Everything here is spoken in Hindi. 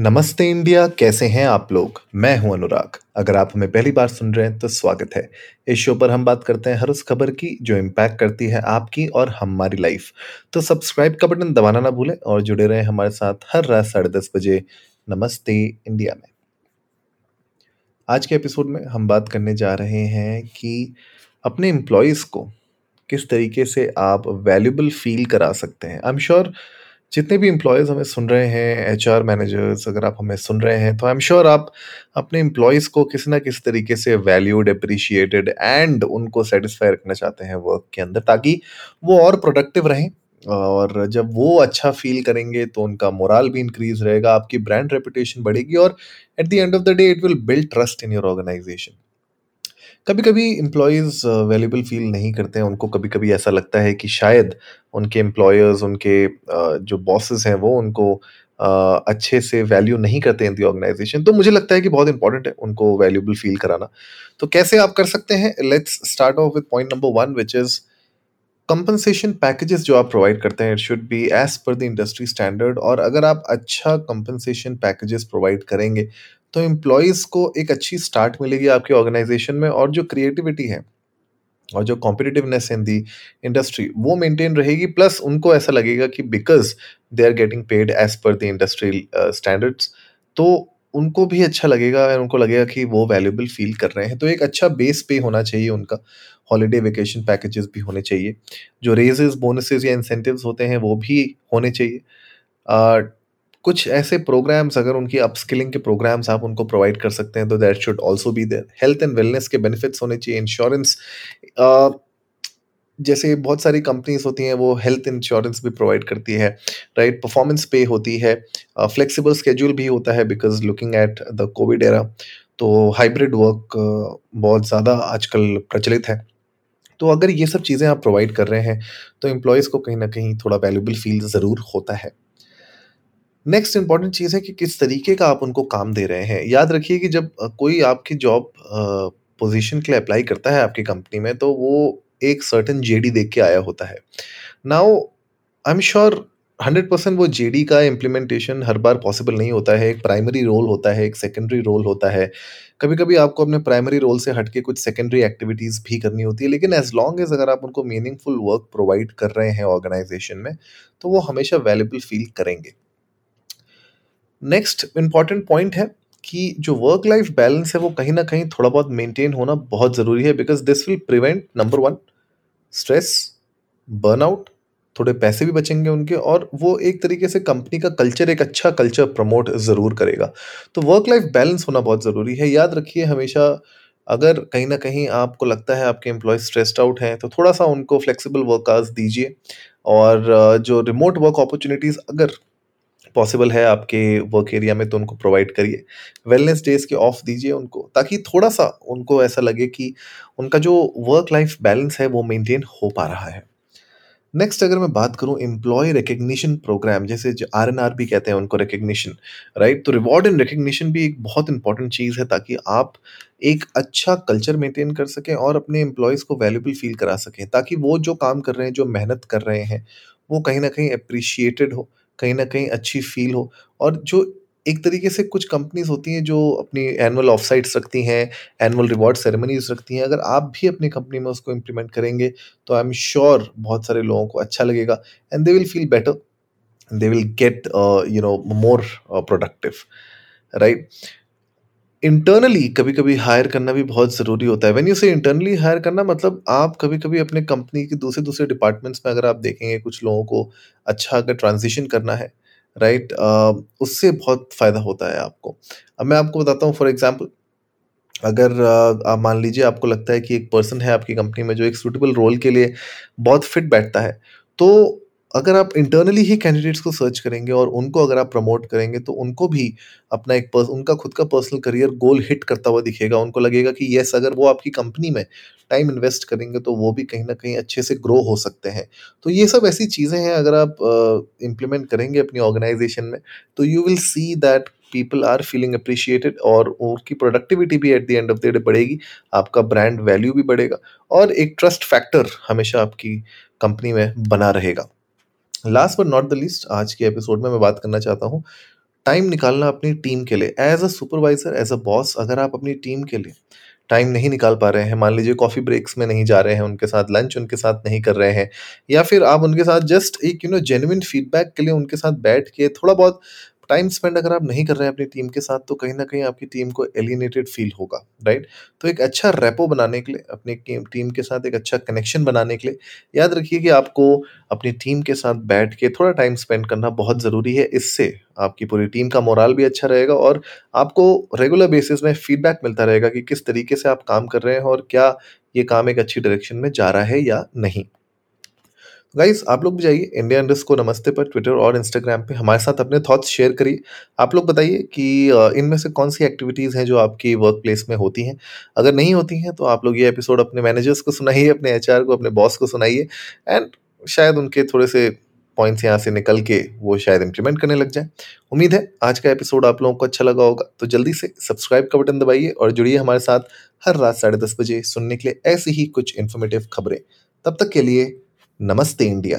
नमस्ते इंडिया, कैसे हैं आप लोग? मैं हूँ अनुराग। अगर आप हमें पहली बार सुन रहे हैं तो स्वागत है। इस शो पर हम बात करते हैं हर उस खबर की जो इम्पैक्ट करती है आपकी और हमारी लाइफ तो सब्सक्राइब का बटन दबाना ना भूलें और जुड़े रहें हमारे साथ हर रात साढ़े दस बजे नमस्ते इंडिया में। आज के एपिसोड में हम बात करने जा रहे हैं कि अपने एम्प्लॉयज़ को किस तरीके से आप वैल्यूबल फील करा सकते हैं। आई एम श्योर जितने भी एम्प्लॉयज़ हमें सुन रहे हैं एच आर मैनेजर्स अगर आप हमें सुन रहे हैं तो आई एम श्योर आप अपने एम्प्लॉयज़ को किसी ना किसी तरीके से वैल्यूड अप्रिशिएटेड एंड उनको सेटिस्फाई रखना चाहते हैं वर्क के अंदर, ताकि वो और प्रोडक्टिव रहें। और जब वो अच्छा फील करेंगे तो उनका मोरल भी इंक्रीज रहेगा, आपकी ब्रांड रेपुटेशन बढ़ेगी और at the end of the day it will build trust in your organisation कभी कभी एम्प्लॉयज़ वैल्यूबल फील नहीं करते हैं, उनको कभी कभी ऐसा लगता है कि शायद उनके एम्प्लॉयर्स उनके जो बॉसेस हैं, वो उनको अच्छे से वैल्यू नहीं करते इन दी ऑर्गेनाइजेशन तो मुझे लगता है कि बहुत इंपॉर्टेंट है उनको वैल्यूबल फील कराना। तो कैसे आप कर सकते हैं? Let's start off with point number one which is compensation packages जो आप प्रोवाइड करते हैं it should be as per the industry standard और अगर आप अच्छा कंपनसेशन पैकेजेस प्रोवाइड करेंगे तो एम्प्लॉयज़ को एक अच्छी स्टार्ट मिलेगी आपके ऑर्गेनाइजेशन में और जो क्रिएटिविटी है और जो कॉम्पिटिटिवनेस इन दी इंडस्ट्री वो मेंटेन रहेगी। प्लस उनको ऐसा लगेगा कि because they are getting paid as per the industrial standards तो उनको भी अच्छा लगेगा और उनको लगेगा कि वो वैल्यूबल फील कर रहे हैं। तो एक अच्छा बेस पे होना चाहिए उनका। हॉलीडे वेकेशन पैकेजेस भी होने चाहिए। जो रेजेस बोनसेस या इंसेंटिव्स होते हैं, वो भी होने चाहिए। कुछ ऐसे प्रोग्राम्स अगर उनकी अपस्किलिंग के प्रोग्राम्स आप उनको प्रोवाइड कर सकते हैं तो that should also be there health and wellness के बेनिफिट्स होने चाहिए इंश्योरेंस जैसे बहुत सारी कंपनीज़ होती हैं, वो हेल्थ इंश्योरेंस भी प्रोवाइड करती है राइट परफॉर्मेंस पे होती है फ्लेक्सिबल स्केड्यूल भी होता है because looking at the Covid era तो हाइब्रिड वर्क बहुत ज़्यादा आजकल प्रचलित है। तो अगर ये सब चीज़ें आप प्रोवाइड कर रहे हैं तो एम्प्लॉयज़ को कहीं ना कहीं थोड़ा वैल्यूबल फील ज़रूर होता है। नेक्स्ट इंपॉर्टेंट चीज़ है कि किस तरीके का आप उनको काम दे रहे हैं। याद रखिए कि जब कोई आपकी जॉब पोजीशन के लिए अप्लाई करता है आपकी कंपनी में तो वो एक सर्टन जेडी देख के आया होता है। Now I am sure hundred percent वो जेडी का इम्प्लीमेंटेशन हर बार पॉसिबल नहीं होता है। एक प्राइमरी रोल होता है, एक सेकेंडरी रोल होता है। कभी कभी आपको अपने प्राइमरी रोल से हटके कुछ सेकेंडरी एक्टिविटीज़ भी करनी होती है, लेकिन एज लॉन्ग एज अगर आप उनको मीनिंगफुल वर्क प्रोवाइड कर रहे हैं ऑर्गेनाइजेशन में तो वो हमेशा वैल्यूबल फील करेंगे। नेक्स्ट इंपॉर्टेंट पॉइंट है कि जो वर्क लाइफ बैलेंस है, वो कहीं ना कहीं थोड़ा बहुत मेंटेन होना बहुत ज़रूरी है because this will prevent number one stress burnout थोड़े पैसे भी बचेंगे उनके और वो एक तरीके से कंपनी का कल्चर एक अच्छा कल्चर प्रमोट ज़रूर करेगा। तो वर्क लाइफ बैलेंस होना बहुत ज़रूरी है। याद रखिए हमेशा, अगर कहीं ना कहीं आपको लगता है आपके एम्प्लॉय स्ट्रेस्ड आउट हैं तो थोड़ा सा उनको फ्लेक्सिबल वर्क आवर्स दीजिए और, जो रिमोट वर्क अपॉर्चुनिटीज़ अगर पॉसिबल है आपके वर्क एरिया में तो उनको प्रोवाइड करिए। वेलनेस डेज़ के ऑफ़ दीजिए उनको, ताकि थोड़ा सा उनको ऐसा लगे कि उनका जो वर्क लाइफ बैलेंस है वो मेंटेन हो पा रहा है। नेक्स्ट अगर मैं बात करूँ एम्प्लॉय रिकग्निशन प्रोग्राम जैसे आर एन आर भी कहते हैं उनको रिकग्निशन राइट तो रिवॉर्ड एंड रिकग्निशन भी एक बहुत इंपॉर्टेंट चीज़ है ताकि आप एक अच्छा कल्चर मेंटेन कर सकें और अपने एम्प्लॉयज़ को वैल्यूबल फील करा सकें, ताकि वो जो काम कर रहे हैं, जो मेहनत कर रहे हैं, वो कहीं ना कहीं अप्रिशिएटेड हो। कहीं ना कहीं अच्छी फील हो। और जो एक तरीके से कुछ कंपनीज़ होती हैं जो अपनी एनुअल ऑफ़ साइट्स रखती हैं एनुअल रिवॉर्ड सेरेमनीज रखती हैं, अगर आप भी अपनी कंपनी में उसको इम्प्लीमेंट करेंगे तो आई एम श्योर बहुत सारे लोगों को अच्छा लगेगा and they will feel better they will get you know more productive right internally कभी-कभी हायर करना भी बहुत ज़रूरी होता है। When you say internally hire करना मतलब आप कभी-कभी अपने कंपनी के दूसरे-दूसरे डिपार्टमेंट्स में अगर आप देखेंगे कुछ लोगों को अच्छा अगर ट्रांज़िशन करना है, राइट? उससे बहुत फ़ायदा होता है आपको। अब मैं आपको बताता हूँ फॉर एग्ज़ाम्पल अगर आप मान लीजिए आपको लगता है कि एक पर्सन है आपकी कंपनी में जो एक सूटेबल रोल के लिए बहुत फिट बैठता है, तो अगर आप इंटरनली ही कैंडिडेट्स को सर्च करेंगे और उनको अगर आप प्रमोट करेंगे तो उनको भी अपना एक पर्स उनका खुद का पर्सनल करियर गोल हिट करता हुआ दिखेगा। उनको लगेगा कि येस अगर वो आपकी कंपनी में टाइम इन्वेस्ट करेंगे तो वो भी कहीं ना कहीं अच्छे से ग्रो हो सकते हैं। तो ये सब ऐसी चीज़ें हैं अगर आप इम्प्लीमेंट uh, करेंगे अपनी ऑर्गेनाइजेशन में तो you will see that people are feeling appreciated और उनकी प्रोडक्टिविटी भी at the end of the day बढ़ेगी आपका ब्रांड वैल्यू भी बढ़ेगा और एक ट्रस्ट फैक्टर हमेशा आपकी कंपनी में बना रहेगा। Last but not the least आज के एपिसोड में मैं बात करना चाहता हूँ टाइम निकालना अपनी टीम के लिए। As a supervisor as a boss अगर आप अपनी टीम के लिए टाइम नहीं निकाल पा रहे हैं, मान लीजिए कॉफ़ी ब्रेक्स में नहीं जा रहे हैं, उनके साथ लंच उनके साथ नहीं कर रहे हैं, या फिर आप उनके साथ जस्ट एक यू नो जेन्युइन फीडबैक के लिए उनके साथ बैठ के थोड़ा बहुत टाइम स्पेंड अगर आप नहीं कर रहे हैं अपनी टीम के साथ तो कहीं ना कहीं आपकी टीम को एलिनेटेड फील होगा राइट तो एक अच्छा रेपो बनाने के लिए, अपनी टीम के साथ एक अच्छा कनेक्शन बनाने के लिए, याद रखिए कि आपको अपनी टीम के साथ बैठ के थोड़ा टाइम स्पेंड करना बहुत ज़रूरी है। इससे आपकी पूरी टीम का मोराल भी अच्छा रहेगा और आपको रेगुलर बेसिस में फीडबैक मिलता रहेगा कि किस तरीके से आप काम कर रहे हैं और क्या ये काम एक अच्छी डायरेक्शन में जा रहा है या नहीं। गाइस आप लोग भी जाइए इंडिया इंडस्ट को नमस्ते पर ट्विटर और इंस्टाग्राम पे हमारे साथ अपने थॉट्स शेयर करिए। आप लोग बताइए कि इनमें से कौन सी एक्टिविटीज़ हैं जो आपकी वर्क प्लेस में होती हैं? अगर नहीं होती हैं तो आप लोग ये एपिसोड अपने मैनेजर्स को सुनाइए, अपने एचआर को, अपने बॉस को सुनाइए एंड शायद उनके थोड़े से पॉइंट्स यहाँ से निकल के वो शायद इंप्लीमेंट करने लग जाए। उम्मीद है आज का एपिसोड आप लोगों को अच्छा लगा होगा तो जल्दी से सब्सक्राइब का बटन दबाइए और जुड़िए हमारे साथ हर रात साढ़े दस बजे सुनने के लिए ऐसी ही कुछ इन्फॉर्मेटिव खबरें। तब तक के लिए नमस्ते इंडिया।